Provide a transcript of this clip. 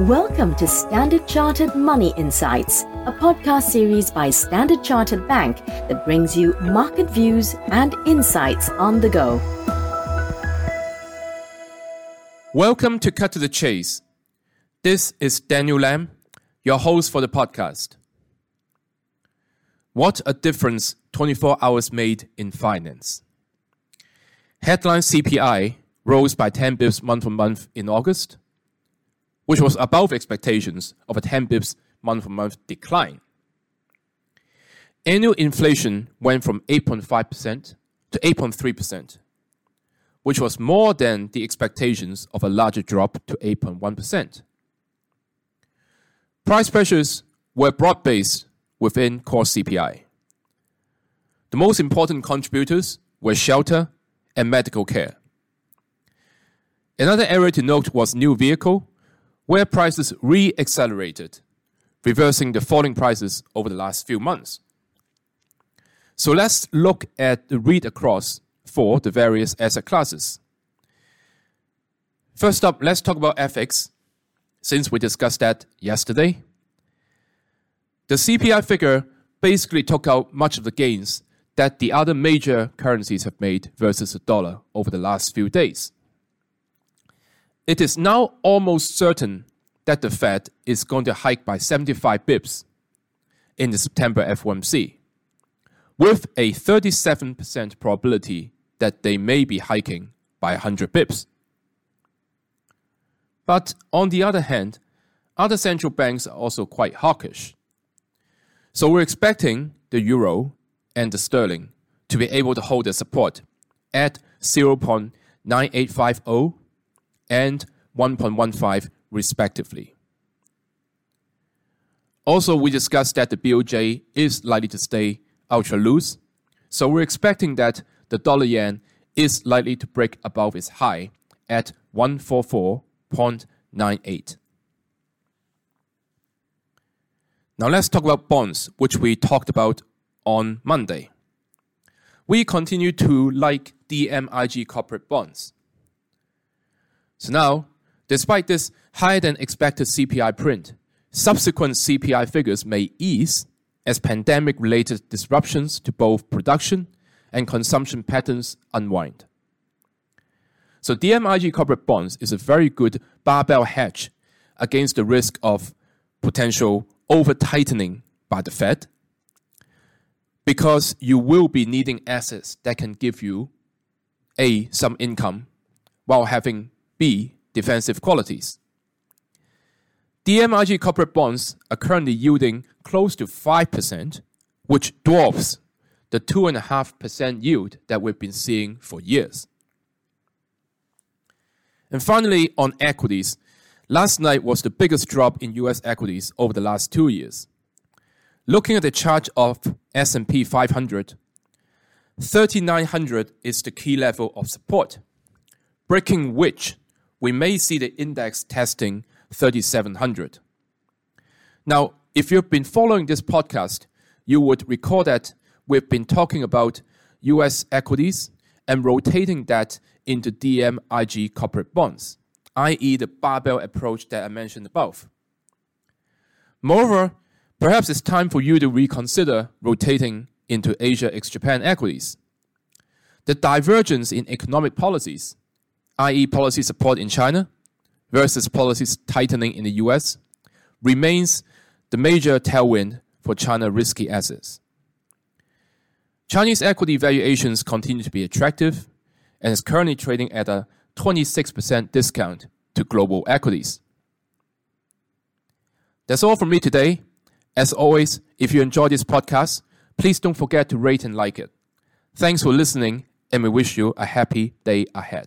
Welcome to Standard Chartered Money Insights, a podcast series by Standard Chartered Bank that brings you market views and insights on the go. Welcome to Cut to the Chase. This is Daniel Lam, your host for the podcast. What a difference 24 hours made in finance. Headline CPI rose by 10 bips month on month in August which was above expectations of a 10 bips month on month decline. Annual inflation went from 8.5% to 8.3%, which was more than the expectations of a larger drop to 8.1%. Price pressures were broad based within core CPI. The most important contributors were shelter and medical care. Another area to note was new vehicle where prices re accelerated, reversing the falling prices over the last few months. So let's look at the read across for the various asset classes. First up, let's talk about FX, since we discussed that yesterday. The CPI figure basically took out much of the gains that the other major currencies have made versus the dollar over the last few days it is now almost certain that the Fed is going to hike by 75 bips in the September FOMC, with a 37% probability that they may be hiking by 100 bips. But on the other hand, other central banks are also quite hawkish. So we're expecting the euro and the sterling to be able to hold their support at 0.9850 and 1.15 respectively. Also, we discussed that the BOJ is likely to stay ultra loose, so we're expecting that the dollar yen is likely to break above its high at 144.98. Now let's talk about bonds, which we talked about on Monday. We continue to like DMIG corporate bonds. So now, despite this higher than expected CPI print, subsequent CPI figures may ease as pandemic related disruptions to both production and consumption patterns unwind. So, DMIG corporate bonds is a very good barbell hedge against the risk of potential over tightening by the Fed because you will be needing assets that can give you A, some income while having B, defensive qualities. DMIG corporate bonds are currently yielding close to 5%, which dwarfs the 2.5% yield that we've been seeing for years. And finally, on equities, last night was the biggest drop in US equities over the last 2 years. Looking at the chart of S&P 500, 3900 is the key level of support breaking which we may see the index testing 3700. Now, if you've been following this podcast, you would recall that we've been talking about US equities and rotating that into DMIG corporate bonds, i.e., the barbell approach that I mentioned above. Moreover, perhaps it's time for you to reconsider rotating into Asia ex Japan equities. The divergence in economic policies i.e., policy support in China versus policies tightening in the US, remains the major tailwind for China risky assets. Chinese equity valuations continue to be attractive and is currently trading at a 26% discount to global equities. That's all from me today. As always, if you enjoy this podcast, please don't forget to rate and like it. Thanks for listening, and we wish you a happy day ahead.